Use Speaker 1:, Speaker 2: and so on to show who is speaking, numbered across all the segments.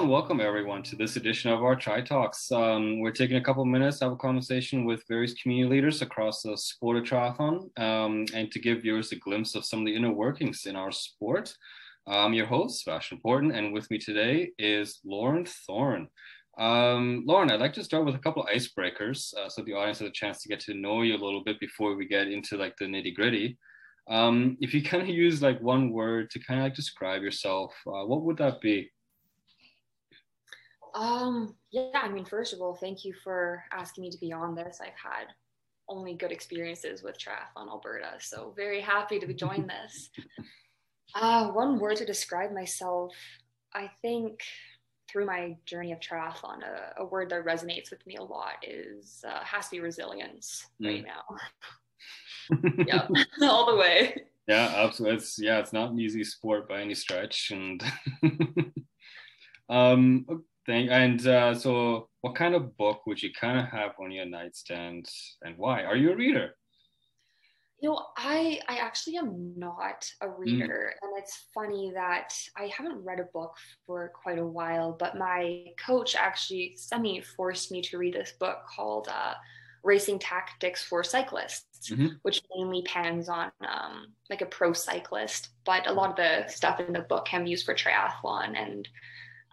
Speaker 1: And welcome everyone to this edition of our Tri Talks. Um, we're taking a couple minutes to have a conversation with various community leaders across the sport of triathlon um, and to give viewers a glimpse of some of the inner workings in our sport. I'm your host, Sebastian Porton, and with me today is Laurin Thorne. Um, Laurin, I'd like to start with a couple icebreakers uh, so the audience has a chance to get to know you a little bit before we get into like the nitty gritty. Um, if you kind of use like one word to kind of like describe yourself, uh, what would that be?
Speaker 2: Um, yeah, I mean, first of all, thank you for asking me to be on this. I've had only good experiences with Triathlon Alberta, so very happy to be joining this. Uh, one word to describe myself, I think through my journey of triathlon, a, a word that resonates with me a lot is uh, has to be resilience mm. right now. yeah, all the way.
Speaker 1: Yeah, absolutely. It's yeah, it's not an easy sport by any stretch, and um, thing. And uh, so, what kind of book would you kind of have on your nightstand, and why? Are you a reader?
Speaker 2: You know, I I actually am not a mm. reader, mm. and it's funny that I haven't read a book for quite a while. But my coach actually semi forced me to read this book called uh, "Racing Tactics for Cyclists," mm-hmm. which mainly pans on um, like a pro cyclist. But a lot of the stuff in the book can be used for triathlon, and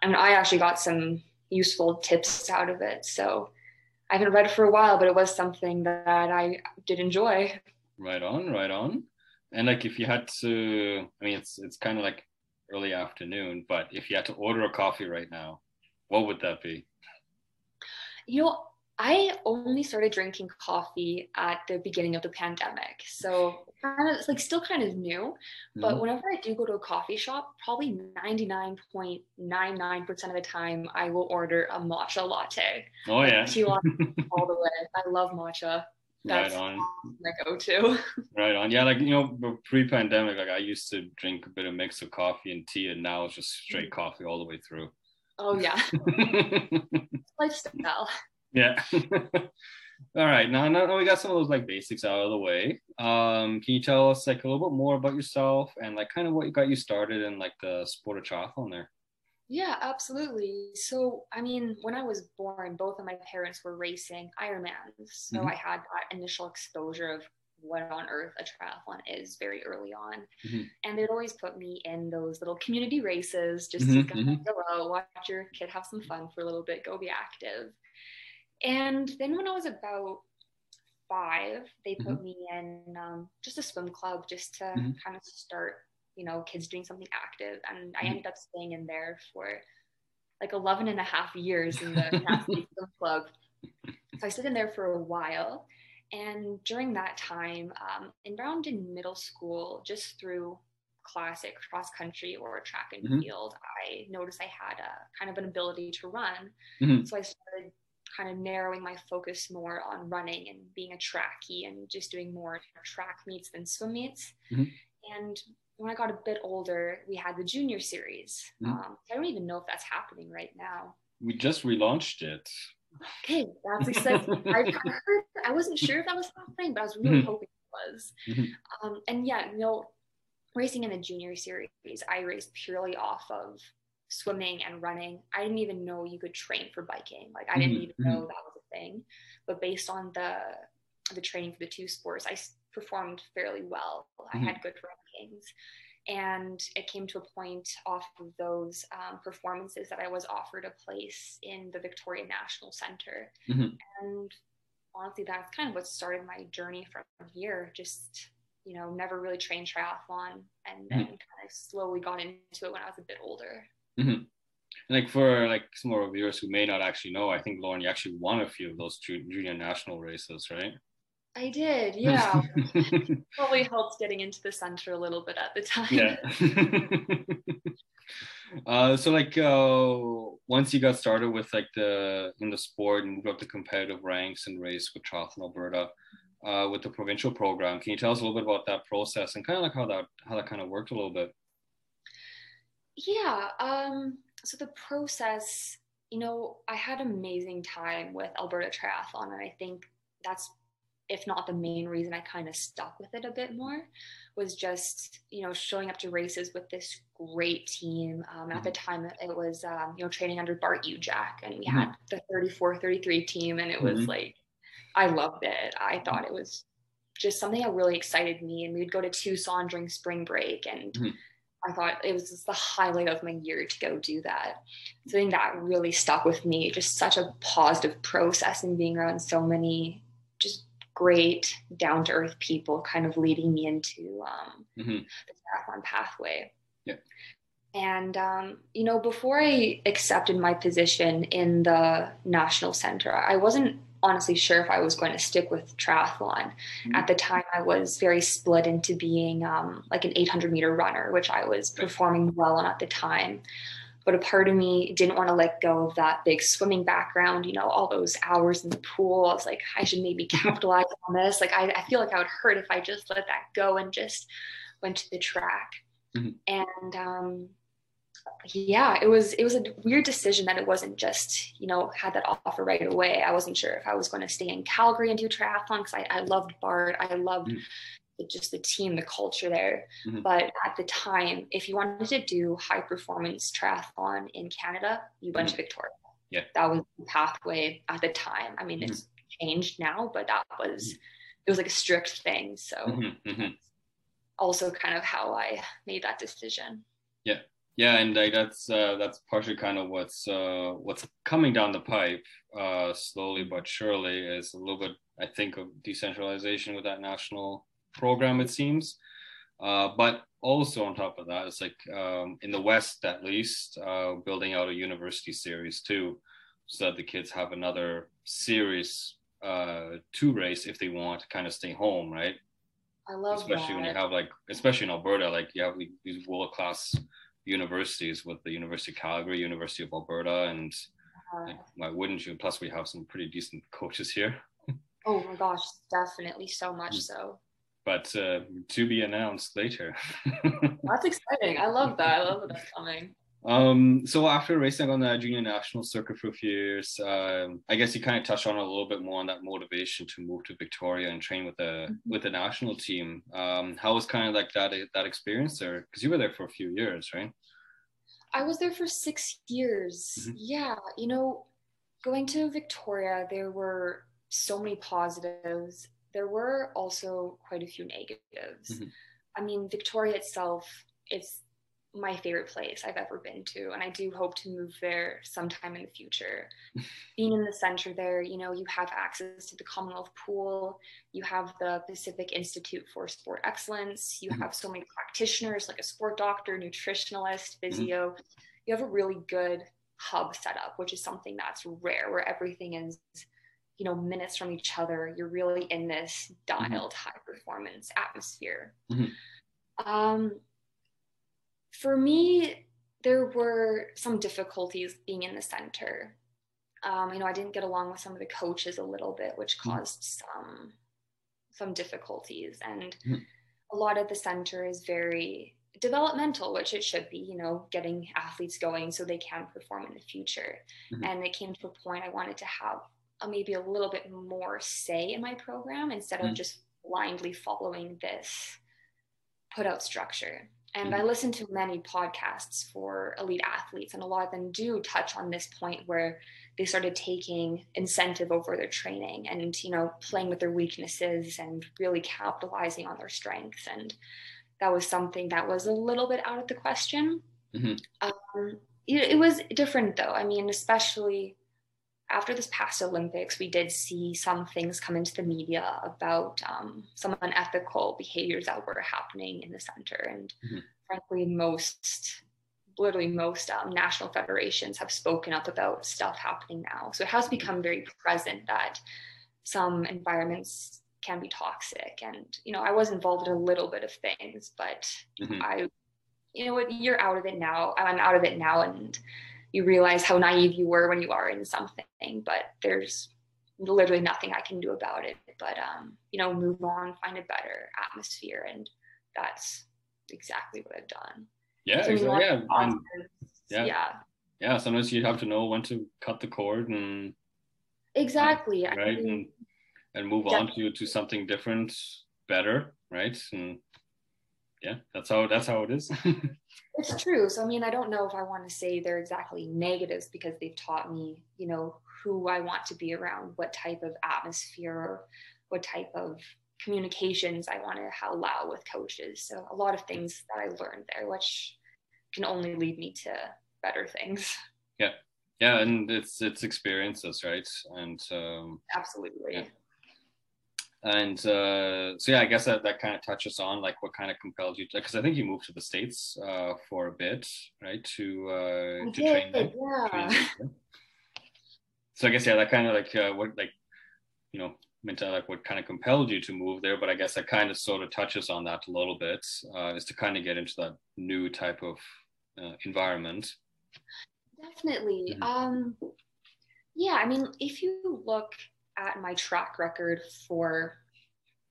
Speaker 2: I mean, I actually got some useful tips out of it. So I haven't read for a while, but it was something that I did enjoy.
Speaker 1: Right on, right on. And like if you had to, I mean, it's it's kind of like early afternoon, but if you had to order a coffee right now, what would that be?
Speaker 2: You know, I only started drinking coffee at the beginning of the pandemic. So kind of like still kind of new. But mm-hmm. whenever I do go to a coffee shop, probably 99.99% of the time I will order a matcha latte.
Speaker 1: Oh yeah.
Speaker 2: Tea latte all the way. I love matcha. That's right on. My go-to.
Speaker 1: Right on. Yeah, like you know, pre-pandemic, like I used to drink a bit of mix of coffee and tea, and now it's just straight mm-hmm. coffee all the way through.
Speaker 2: Oh yeah. Lifestyle.
Speaker 1: Yeah. All right. Now, now we got some of those like basics out of the way. Um, can you tell us like a little bit more about yourself and like kind of what got you started in like the sport of triathlon there?
Speaker 2: Yeah, absolutely. So, I mean, when I was born, both of my parents were racing Ironmans. So mm-hmm. I had that initial exposure of what on earth a triathlon is very early on. Mm-hmm. And they'd always put me in those little community races just mm-hmm. to go, mm-hmm. hello, watch your kid have some fun for a little bit, go be active. And then when I was about five, they put mm-hmm. me in um, just a swim club just to mm-hmm. kind of start, you know, kids doing something active. And I mm-hmm. ended up staying in there for like 11 and a half years in the swim club. So I stayed in there for a while. And during that time, um, and around in middle school, just through classic cross country or track and mm-hmm. field, I noticed I had a kind of an ability to run. Mm-hmm. So I started kind of narrowing my focus more on running and being a trackie and just doing more track meets than swim meets. Mm-hmm. And when I got a bit older, we had the junior series. Mm-hmm. Um, I don't even know if that's happening right now.
Speaker 1: We just relaunched it.
Speaker 2: Okay, that's exciting. I heard, I wasn't sure if that was happening, but I was really mm-hmm. hoping it was. Mm-hmm. Um, and yeah, you know, racing in the junior series, I raced purely off of swimming and running. I didn't even know you could train for biking. Like I didn't mm-hmm. even know mm-hmm. that was a thing. But based on the the training for the two sports, I performed fairly well. Mm-hmm. I had good rankings. And it came to a point off of those um, performances that I was offered a place in the Victoria National Center. Mm-hmm. And honestly, that's kind of what started my journey from here. Just, you know, never really trained triathlon and then mm-hmm. kind of slowly got into it when I was a bit older.
Speaker 1: Mm-hmm. Like for like some more viewers who may not actually know, I think Laurin, you actually won a few of those junior national races, right?
Speaker 2: I did, yeah. Probably helped getting into the center a little bit at the time.
Speaker 1: Yeah. uh, so like uh, once you got started with like the in the sport and moved up the competitive ranks and race with Triathlon Alberta, uh, with the provincial program, can you tell us a little bit about that process and kind of like how that how that kind of worked a little bit?
Speaker 2: Yeah. Um, so the process, you know, I had amazing time with Alberta Triathlon, and I think that's if not the main reason I kind of stuck with it a bit more was just you know showing up to races with this great team um, at the mm-hmm. time it was um, you know training under bart ujak and we mm-hmm. had the 34 33 team and it was mm-hmm. like i loved it i thought it was just something that really excited me and we'd go to tucson during spring break and mm-hmm. I thought it was just the highlight of my year to go do that. So I think that really stuck with me. Just such a positive process and being around so many just great down to earth people kind of leading me into um, mm-hmm. the marathon pathway.
Speaker 1: Yeah.
Speaker 2: And, um, you know, before I accepted my position in the National Center, I wasn't honestly sure if I was going to stick with triathlon. Mm-hmm. At the time, I was very split into being um, like an 800 meter runner, which I was performing well on at the time but a part of me didn't want to let go of that big swimming background you know all those hours in the pool i was like i should maybe capitalize on this like I, I feel like i would hurt if i just let that go and just went to the track mm-hmm. and um, yeah it was it was a weird decision that it wasn't just you know had that offer right away i wasn't sure if i was going to stay in calgary and do triathlon because I, I loved bart i loved mm-hmm just the team, the culture there. Mm-hmm. But at the time, if you wanted to do high performance triathlon in Canada, you went mm-hmm. to Victoria.
Speaker 1: Yeah.
Speaker 2: That was the pathway at the time. I mean, mm-hmm. it's changed now, but that was, mm-hmm. it was like a strict thing. So mm-hmm. Mm-hmm. also kind of how I made that decision.
Speaker 1: Yeah. Yeah, and like that's uh, that's partially kind of what's uh, what's coming down the pipe uh, slowly but surely is a little bit I think of decentralization with that national program, it seems. Uh, but also on top of that, it's like um, in the West, at least, uh, building out a university series too, so that the kids have another series uh, to race if they want to kind of stay home, right?
Speaker 2: I love
Speaker 1: especially
Speaker 2: that.
Speaker 1: when you have like, especially in Alberta, like you have these world class universities with the University of Calgary, University of Alberta, and uh-huh. like, why wouldn't you? Plus, we have some pretty decent coaches here.
Speaker 2: oh my gosh, definitely so much mm. so
Speaker 1: but uh, to be announced later.
Speaker 2: that's exciting. I love that. I love that that's coming.
Speaker 1: Um, so after racing on the junior national circuit for a few years, um, I guess you kind of touched on a little bit more on that motivation to move to Victoria and train with the mm-hmm. with the national team. Um, how was kind of like that that experience there? Because you were there for a few years, right?
Speaker 2: I was there for six years. Mm-hmm. Yeah, you know, going to Victoria, there were so many positives there were also quite a few negatives. Mm-hmm. I mean, Victoria itself, it's my favorite place I've ever been to, and I do hope to move there sometime in the future. Being in the center there, you know, you have access to the Commonwealth Pool, you have the Pacific Institute for Sport Excellence, you mm-hmm. have so many practitioners like a sport doctor, nutritionalist, mm-hmm. physio. Mm-hmm. You have a really good hub setup, which is something that's rare, where everything is you know minutes from each other you're really in this mm-hmm. dialed mm-hmm. high performance atmosphere mm-hmm. um, for me there were some difficulties being in the center um, you know i didn't get along with some of the coaches a little bit which mm-hmm. caused mm-hmm. some some difficulties and mm-hmm. a lot of the center is very developmental which it should be you know getting athletes going so they can perform in the future and it came to a point i wanted to have a, maybe a little bit more say in my program instead of mm. just blindly following this put out structure. And. I listen to many podcasts for elite athletes, and a lot of them do touch on this point where they started taking incentive over their training and you know playing with their weaknesses and really capitalizing on their strengths. And that was something that was a little bit out of the question. Mm-hmm. Um, it, it was different though. I mean, especially after this past Olympics, we did see some things come into the media about um, some unethical behaviors that were happening in the center. And mm-hmm. frankly, most, literally most um, national federations have spoken up about stuff happening now. So it has become very present that some environments can be toxic. And, you know, I was involved in a little bit of things, but mm-hmm. I, you know what, you're out of it now. I'm out of it now. And, you realize how naive you were when you are in something, but there's literally nothing I can do about it. But um, you know, move on, find a better atmosphere, and that's exactly what I've done.
Speaker 1: Yeah, so exactly. Yeah. And, yeah, yeah, yeah. Sometimes you have to know when to cut the cord and
Speaker 2: exactly.
Speaker 1: Right. I mean, and and move Definitely. on to to something different, better, right? And yeah, that's how that's how it is.
Speaker 2: it's true. So I mean, I don't know if I want to say they're exactly negatives because they've taught me, you know, who I want to be around, what type of atmosphere, what type of communications I want to allow with coaches. So a lot of things that I learned there, which can only lead me to better things.
Speaker 1: Yeah, yeah, and it's it's experiences, right? And um,
Speaker 2: absolutely. Yeah.
Speaker 1: And uh, so yeah, I guess that, that kind of touches on like what kind of compelled you because I think you moved to the states uh, for a bit, right? To uh, to
Speaker 2: did, train. Yeah. Train
Speaker 1: so I guess yeah, that kind of like uh, what like you know meant like what kind of compelled you to move there, but I guess that kind of sort of touches on that a little bit uh, is to kind of get into that new type of uh, environment.
Speaker 2: Definitely. Mm-hmm. Um, yeah, I mean, if you look at my track record for,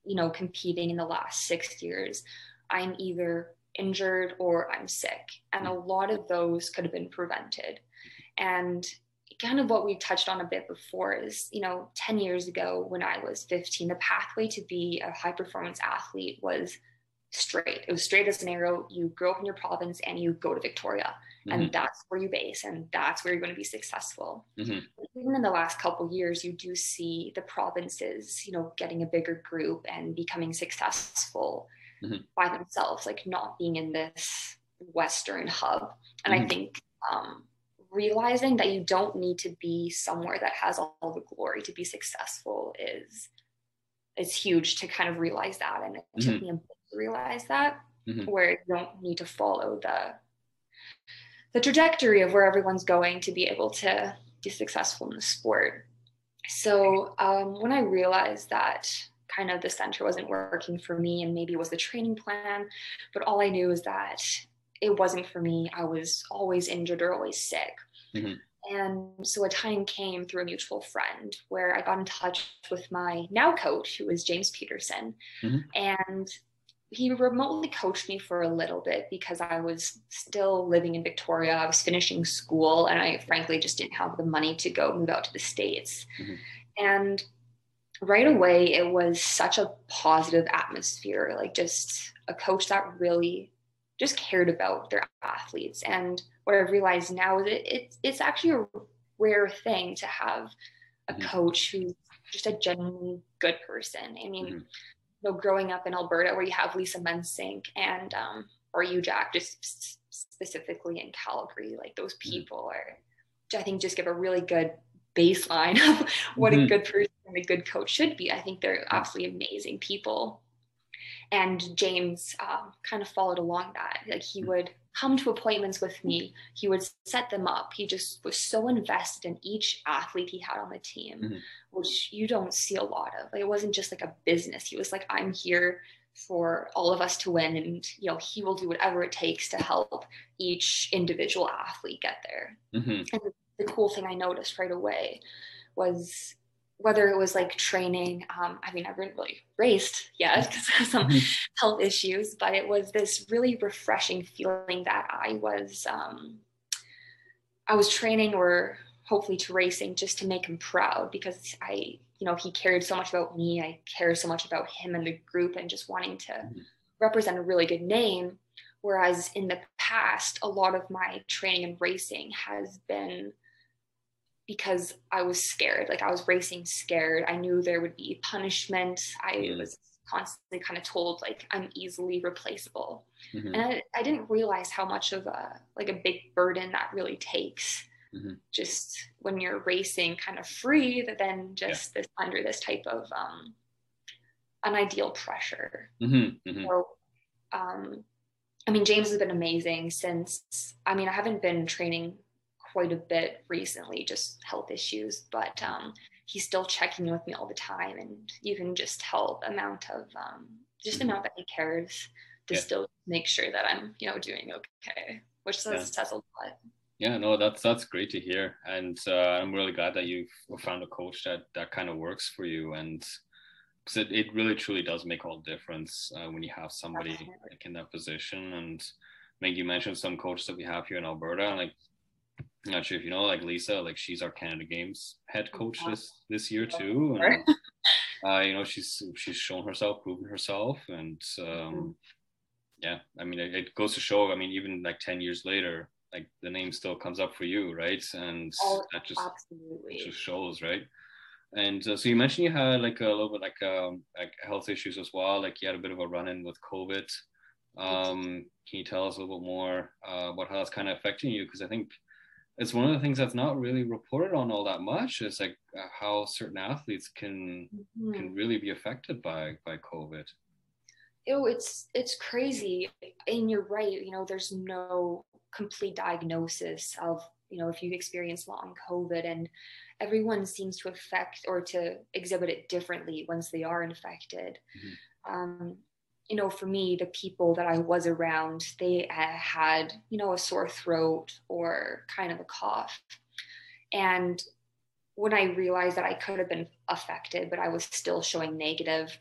Speaker 2: you know, competing in the last six years, I'm either injured or I'm sick. And a lot of those could have been prevented. And kind of what we touched on a bit before is, you know, 10 years ago when I was 15, the pathway to be a high performance athlete was straight. It was straight as an arrow. You grow up in your province and you go to Victoria, mm-hmm. and that's where you base, and that's where you're going to be successful. Mm-hmm. Even in the last couple years, you do see the provinces, you know, getting a bigger group and becoming successful mm-hmm. by themselves, like not being in this Western hub. And I mm-hmm. think um, realizing that you don't need to be somewhere that has all, the glory to be successful is is huge to kind of realize that and it mm-hmm. took me a realize that mm-hmm. where you don't need to follow the the trajectory of where everyone's going to be able to be successful in the sport so um, when i realized that kind of the center wasn't working for me and maybe it was the training plan but all i knew is that it wasn't for me. I was always injured or always sick. Mm-hmm. And so a time came through a mutual friend where I got in touch with my now coach, who is James Peterson. Mm-hmm. And he remotely coached me for a little bit because I was still living in Victoria. I was finishing school and I frankly just didn't have the money to go move out to the States. Mm-hmm. And right away, it was such a positive atmosphere, like just a coach that really just cared about their athletes. And what I've realized now is it, it's it's actually a rare thing to have a mm-hmm. coach who's just a genuinely good person. I mean, mm-hmm. You know, growing up in Alberta where you have Lisa Mensink and um, or you Jack, just specifically in Calgary, like those mm-hmm. people are, I think, just give a really good baseline of what mm-hmm. a good person and a good coach should be. I think they're absolutely amazing people and James um, kind of followed along that. Like he would come to appointments with me, he would set them up. He just was so invested in each athlete he had on the team, mm-hmm. which you don't see a lot of. Like it wasn't just like a business. He was like, I'm here for all of us to win and you know he will do whatever it takes to help each individual athlete get there mm-hmm. and the cool thing i noticed right away was whether it was like training um, i mean i haven't really raced yet because of some mm-hmm. health issues but it was this really refreshing feeling that i was um, i was training or hopefully to racing just to make him proud because i you know he cared so much about me i care so much about him and the group and just wanting to mm-hmm. represent a really good name whereas in the past a lot of my training and racing has been because I was scared. Like I was racing scared. I knew there would be punishment. I mm. was constantly kind of told like I'm easily replaceable. Mm-hmm. And I, I, didn't realize how much of a like a big burden that really takes. Mm-hmm. Just when you're racing kind of free, that then just yeah. this under this type of um, unideal pressure. Mm-hmm. mm-hmm. So, um, I mean, James has been amazing since. I mean, I haven't been training quite a bit recently, just health issues, but um, he's still checking in with me all the time. And you can just tell the amount of, um, just the mm-hmm. amount that he cares to yeah. still make sure that I'm, you know, doing okay, which says, yeah. says a lot.
Speaker 1: Yeah, no, that's that's great to hear, and uh, I'm really glad that you've found a coach that that kind of works for you, and because it, it really truly does make all the difference uh, when you have somebody like in that position. And I mean, you mentioned some coaches that we have here in Alberta, like I'm not sure if you know, like Lisa, like she's our Canada Games head coach this this year too. And, uh, you know, she's she's shown herself, proven herself, and um, mm-hmm. yeah, I mean, it, it, goes to show. I mean, even like ten years later, like the name still comes up for you, right? And oh, that just absolutely just shows, right? And uh, so you mentioned you had like a little bit like um, like health issues as well. Like you had a bit of a run in with COVID. Um, can you tell us a little bit more uh, about how that's kind of affecting you? Because I think it's one of the things that's not really reported on all that much. Is like how certain athletes can mm-hmm. can really be affected by by COVID.
Speaker 2: Oh, it's it's crazy, and you're right. You know, there's no complete diagnosis of you know if you experience long COVID, and everyone seems to affect or to exhibit it differently once they are infected. Mm-hmm. Um, you know, for me, the people that I was around, they had, you know, a sore throat or kind of a cough. And when I realized that I could have been affected, but I was still showing negative,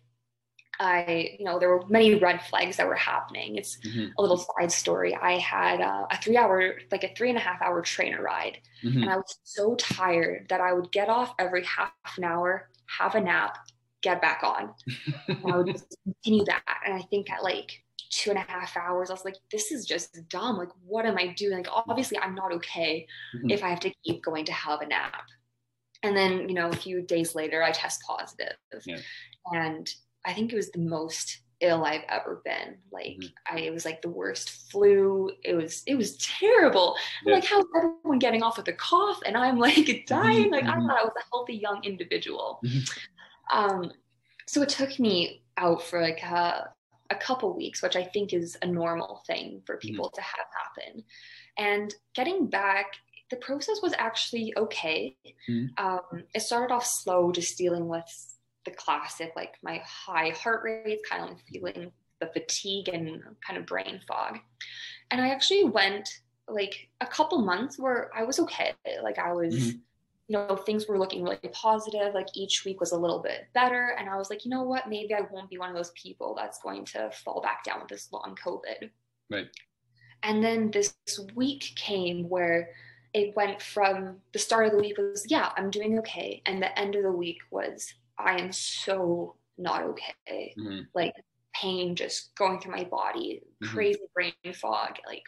Speaker 2: I, you know, there were many red flags that were happening. It's mm-hmm. a little side story. I had uh, a three hour, like a three and a half hour trainer ride. Mm-hmm. And I was so tired that I would get off every half an hour, have a nap, get back on. I would just continue that. And I think at like two and a half hours, I was like, this is just dumb. Like, what am I doing? Like, obviously, I'm not okay mm-hmm. if I have to keep going to have a nap. And then, you know, a few days later, I test positive. Yeah. And I think it was the most ill I've ever been. Like mm-hmm. I it was like the worst flu. It was it was terrible. Yeah. Like how's everyone getting off with a cough and I'm like dying? Like I mm-hmm. thought I was a healthy young individual. Mm-hmm. Um, so it took me out for like a, a couple weeks, which I think is a normal thing for mm-hmm. people mm-hmm. to have happen. And getting back, the process was actually okay. Mm-hmm. Um, it started off slow, just dealing with the classic, like my high heart rate, kind of feeling the fatigue and kind of brain fog. And I actually went like a couple months where I was okay. Like I was. Mm-hmm you know, things were looking really positive. Like each week was a little bit better. And I was like, you know what? Maybe I won't be one of those people that's going to fall back down with this long COVID.
Speaker 1: Right.
Speaker 2: And then this week came where it went from the start of the week was, yeah, I'm doing okay. And the end of the week was, I am so not okay. Mm-hmm. Like pain just going through my body, mm-hmm. crazy brain fog. Like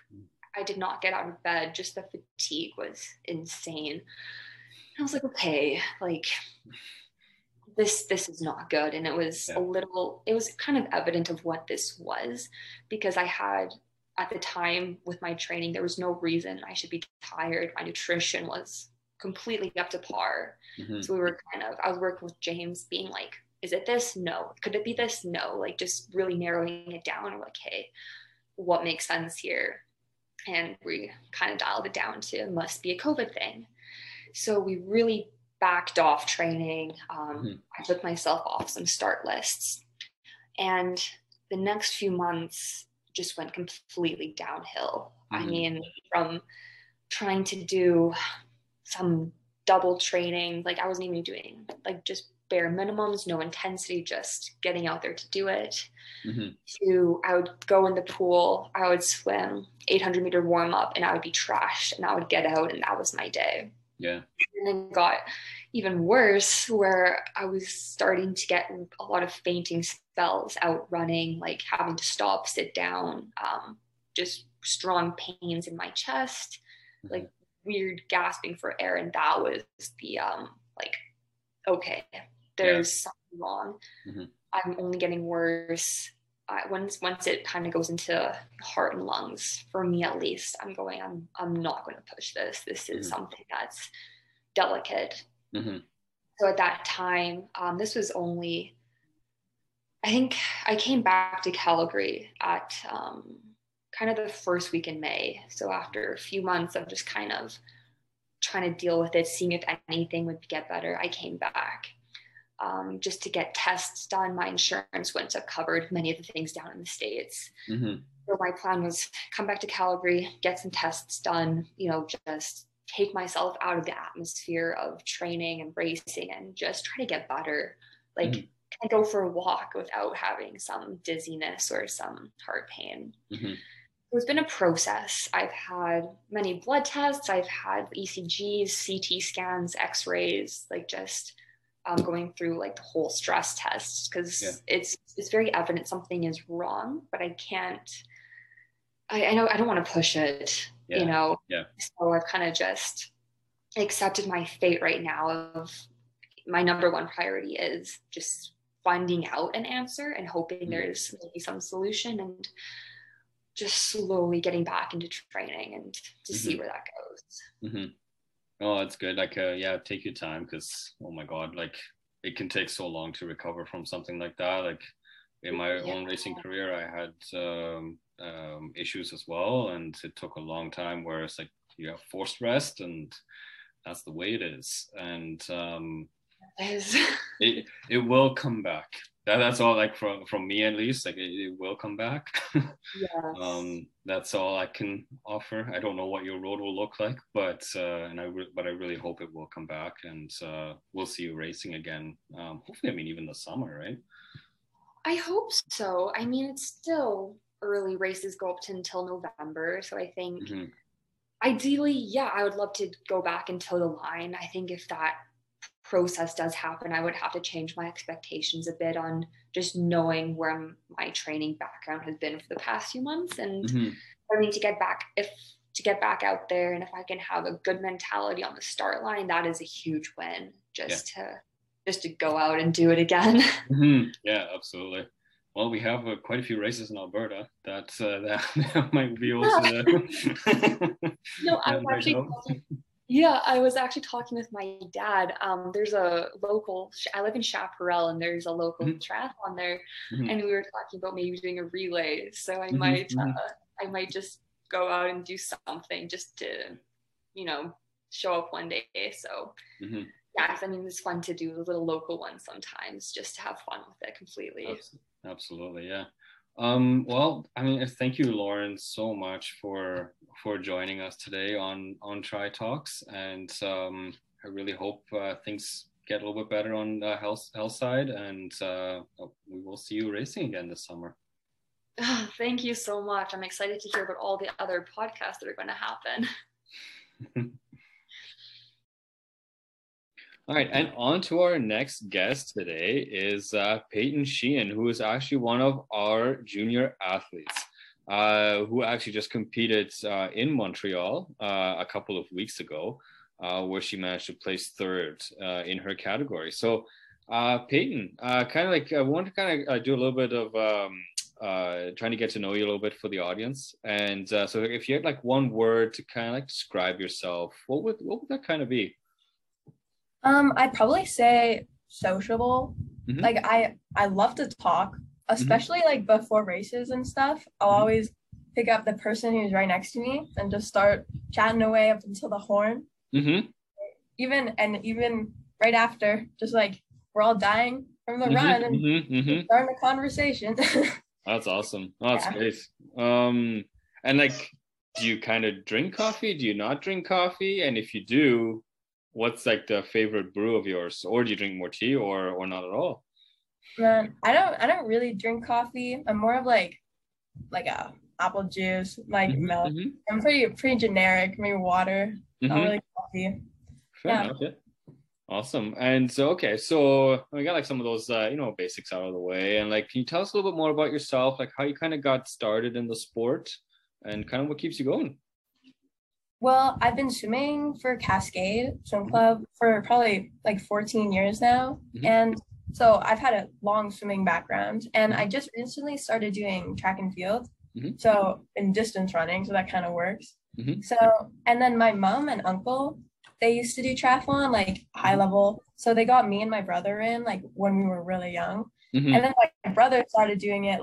Speaker 2: I did not get out of bed. Just the fatigue was insane. I was like, okay, like this this is not good. And it was yeah. a little, it was kind of evident of what this was because I had at the time with my training, there was no reason I should be tired. My nutrition was completely up to par. Mm-hmm. So we were kind of, I was working with James being like, is it this? No. Could it be this? No. Like just really narrowing it down. I'm like, hey, what makes sense here? And we kind of dialed it down to must be a COVID thing. So we really backed off training. Um, mm-hmm. I took myself off some start lists. And the next few months just went completely downhill. Mm-hmm. I mean, from trying to do some double training, like I wasn't even doing like just bare minimums, no intensity, just getting out there to do it. Mm-hmm. To I would go in the pool, I would swim 800 meter warm up, and I would be trashed, and I would get out, and that was my day.
Speaker 1: Yeah.
Speaker 2: And then got even worse where I was starting to get a lot of fainting spells out running, like having to stop, sit down, um, just strong pains in my chest, mm-hmm. like weird gasping for air. And that was the um like, okay, there's yeah. something wrong. Mm-hmm. I'm only getting worse. I, once once it kind of goes into heart and lungs, for me at least, I'm going. I'm I'm not going to push this. This is mm-hmm. something that's delicate. Mm-hmm. So at that time, um, this was only. I think I came back to Calgary at um, kind of the first week in May. So after a few months of just kind of trying to deal with it, seeing if anything would get better, I came back um, just to get tests done. My insurance wouldn't have covered many of the things down in the States. Mm-hmm. So my plan was come back to Calgary, get some tests done, you know, just take myself out of the atmosphere of training and racing and just try to get better. Like mm-hmm. I go for a walk without having some dizziness or some heart pain? Mm-hmm. It's been a process. I've had many blood tests. I've had ECGs, CT scans, X-rays, like just um, going through like the whole stress test because yeah. it's it's very evident something is wrong, but I can't. I, I know I don't want to push it,
Speaker 1: yeah.
Speaker 2: you know.
Speaker 1: Yeah.
Speaker 2: So I've kind of just accepted my fate right now of my number one priority is just finding out an answer and hoping mm-hmm. there's maybe some solution and just slowly getting back into training and to mm-hmm. see where that goes.
Speaker 1: Mm-hmm. Oh, that's good. Like, uh, yeah, take your time because, oh my God, like it can take so long to recover from something like that. Like in my yeah. own racing career, I had um, um, issues as well, and it took a long time. Where it's like you have forced rest, and that's the way it is. And um, it it will come back that, that's all like from from me at least like it, it will come back.
Speaker 2: Yes.
Speaker 1: um that's all i can offer. I don't know what your road will look like but uh and i re- but i really hope it will come back and uh we'll see you racing again um hopefully i mean even the summer right?
Speaker 2: I hope so. I mean it's still early races go up to until november so i think mm-hmm. ideally yeah i would love to go back until the line. I think if that process does happen, I would have to change my expectations a bit on just knowing where my training background has been for the past few months and mm-hmm. I need to get back if to get back out there and if I can have a good mentality on the start line, that is a huge win just yeah. to just to go out and do it again.
Speaker 1: Mm-hmm. Yeah, absolutely. Well, we have uh, quite a few races in Alberta that uh, that, that might be also.
Speaker 2: no, I'm actually yeah, I was actually talking with my dad. Um, there's a local, I live in Chaparral, and there's a local mm-hmm. triathlon there, mm-hmm. and we were talking about maybe doing a relay. So I mm-hmm. might, mm-hmm. uh, I might just go out and do something just to, you know, show up one day. So
Speaker 1: mm-hmm.
Speaker 2: yeah, I mean, it's fun to do a little local one sometimes, just to have fun with it completely.
Speaker 1: Absolutely, yeah. Um, well, I mean, thank you, Laurin, so much for for joining us today on on Tri Talks, and um, I really hope uh, things get a little bit better on the health health side, and uh, we will see you racing again this summer.
Speaker 2: thank you so much. I'm excited to hear about all the other podcasts that are going to happen.
Speaker 1: All right, and on to our next guest today is uh, Payton Sheehan, who is actually one of our junior athletes, uh, who actually just competed uh, in Montreal uh, a couple of weeks ago, uh, where she managed to place third uh, in her category. So, Payton, kind of like I want to kind of do a little bit of um, trying to get to know you a little bit for the audience. And so, if you had like one word to kind of like describe yourself, what would what would that kind of be?
Speaker 3: Um, I'd probably say sociable. Mm-hmm. Like I I love to talk, mm-hmm. especially mm-hmm. like before races and stuff. I'll mm-hmm. always pick up the person who's right next to me and just start chatting away up until the horn.
Speaker 1: Mm-hmm.
Speaker 3: Even and even right after, just like we're all dying from the mm-hmm. run and starting a conversation.
Speaker 1: that's awesome. Oh, that's yeah. great. Um, and like, do you kind of drink coffee? Do you not drink coffee? And if you do, what's like the favorite brew of yours or do you drink more tea or or not at all
Speaker 3: Man, i don't i don't really drink coffee i'm more of like like a apple juice like mm-hmm, milk mm-hmm. i'm pretty pretty generic maybe water mm-hmm. not really coffee
Speaker 1: Fair yeah. Enough, yeah. Awesome. And so, okay, so we got like some of those, uh, you know, basics out of the way. And like, can you tell us a little bit more about yourself, like how you kind of got started in the sport and kind of what keeps you going?
Speaker 3: Well, I've been swimming for Cascade Swim Club for probably like 14 years now. Mm-hmm. And so I've had a long swimming background and I just recently started doing track and field. Mm-hmm. So in distance running, so that kind of works. Mm-hmm. So, and then my mom and uncle, they used to do triathlon like high level. So they got me and my brother in like when we were really young. Mm-hmm. And then my brother started doing it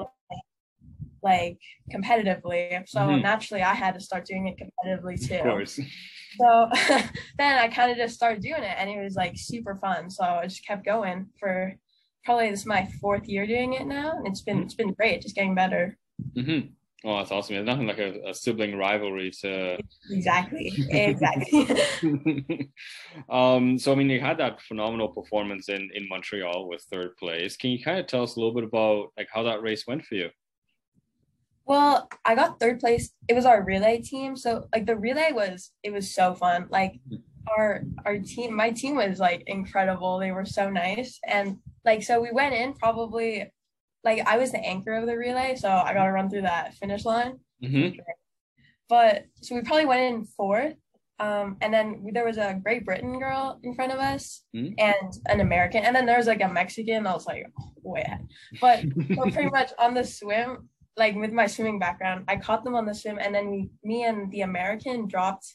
Speaker 3: like competitively. So mm-hmm. naturally, I had to start doing it competitively too. Of course. So then I kind of just started doing it, and it was like super fun. So I just kept going for probably this is my fourth year doing it now, and it's been mm-hmm. it's been great, just getting better.
Speaker 1: Mm-hmm. Oh, that's awesome! There's nothing like a, a sibling rivalry to
Speaker 3: exactly, exactly.
Speaker 1: um, so I mean, you had that phenomenal performance in in Montreal with third place. Can you kind of tell us a little bit about like how that race went for you?
Speaker 3: Well, I got third place. It was our relay team. So like the relay was it was so fun. Like our our team, my team was like incredible. They were so nice, and like so we went in probably like I was the anchor of the relay, so I got to run through that finish line.
Speaker 1: Mm-hmm.
Speaker 3: But so we probably went in fourth, um, and then there was a Great Britain girl in front of us
Speaker 1: Mhm.
Speaker 3: and an American, and then there was like a Mexican. I was like, oh, ahead. But so pretty much on the swim, like with my swimming background, I caught them on the swim, and then we, me and the American dropped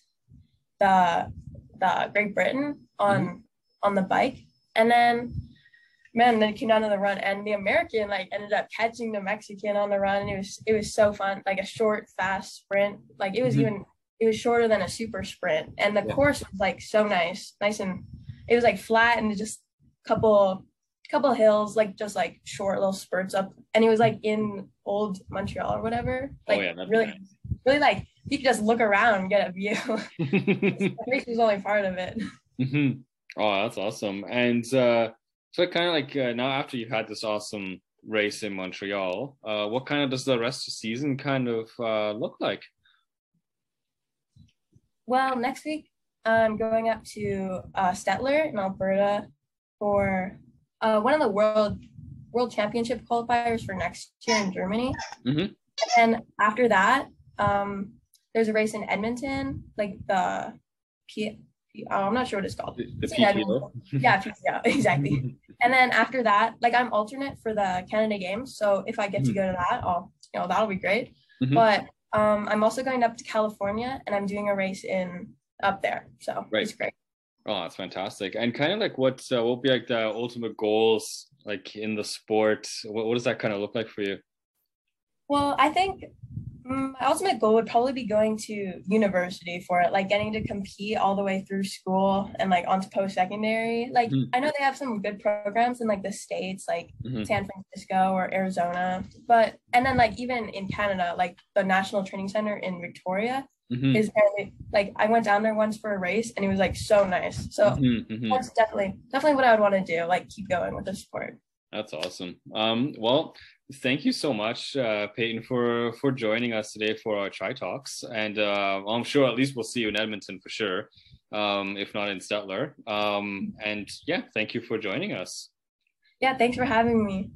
Speaker 3: the the Great Britain on on the bike, and then man, then it came down to the run, and the American like ended up catching the Mexican on the run, and it was it was so fun, like a short, fast sprint. Like it was
Speaker 1: Mhm.
Speaker 3: even it was shorter than a super sprint, and the
Speaker 1: Yeah.
Speaker 3: course was like so nice, nice and it was like flat and just a couple couple hills, like just like short little spurts up, and it was like in old Montreal or whatever.
Speaker 1: Oh, yeah, that'd be
Speaker 3: really,
Speaker 1: nice.
Speaker 3: really like you could just look around and get a view. race was only part of it.
Speaker 1: hmm Oh, that's awesome. And uh, so, kind of like uh, now, after you've had this awesome race in Montreal, uh, what kind of does the rest of the season kind of uh, look like?
Speaker 3: Well, next week I'm going up to uh, Stettler in Alberta for uh, one of the world world championship qualifiers for next year in Germany.
Speaker 1: Mhm.
Speaker 3: And after that, um, there's a race in Edmonton, like the P. P- oh, I'm not sure what it's called.
Speaker 1: The, the
Speaker 3: It's
Speaker 1: PTO?
Speaker 3: Yeah, PTO, exactly. And then after that, like I'm alternate for the Canada Games, so if I get to
Speaker 1: Mhm.
Speaker 3: go to that, I'll you know that'll be great.
Speaker 1: Mhm.
Speaker 3: But um, I'm also going up to California, and I'm doing a race in up there, so
Speaker 1: Right.
Speaker 3: it's great.
Speaker 1: Oh, that's fantastic. And kind of like what uh, what would be like the ultimate goals like in the sport? What, what does that kind of look like for you?
Speaker 3: Well, I think mm, my ultimate goal would probably be going to university for it, like getting to compete all the way through school and like onto post secondary. Like
Speaker 1: Mhm.
Speaker 3: I know they have some good programs in like the states, like
Speaker 1: Mhm.
Speaker 3: San Francisco or Arizona, but and then like even in Canada, like the National Training Center in Victoria
Speaker 1: Mhm.
Speaker 3: is apparently like I went down there once for a race and it was like so nice. So
Speaker 1: Mhm, mhm.
Speaker 3: that's definitely definitely what I would want to do, like keep going with the sport.
Speaker 1: That's awesome. Um, well, thank you so much, uh, Payton, for for joining us today for our Tri Talks, and uh, I'm sure at least we'll see you in Edmonton for sure, um, if not in Stettler. Um, and yeah, thank you for joining us.
Speaker 3: Yeah, thanks for having me.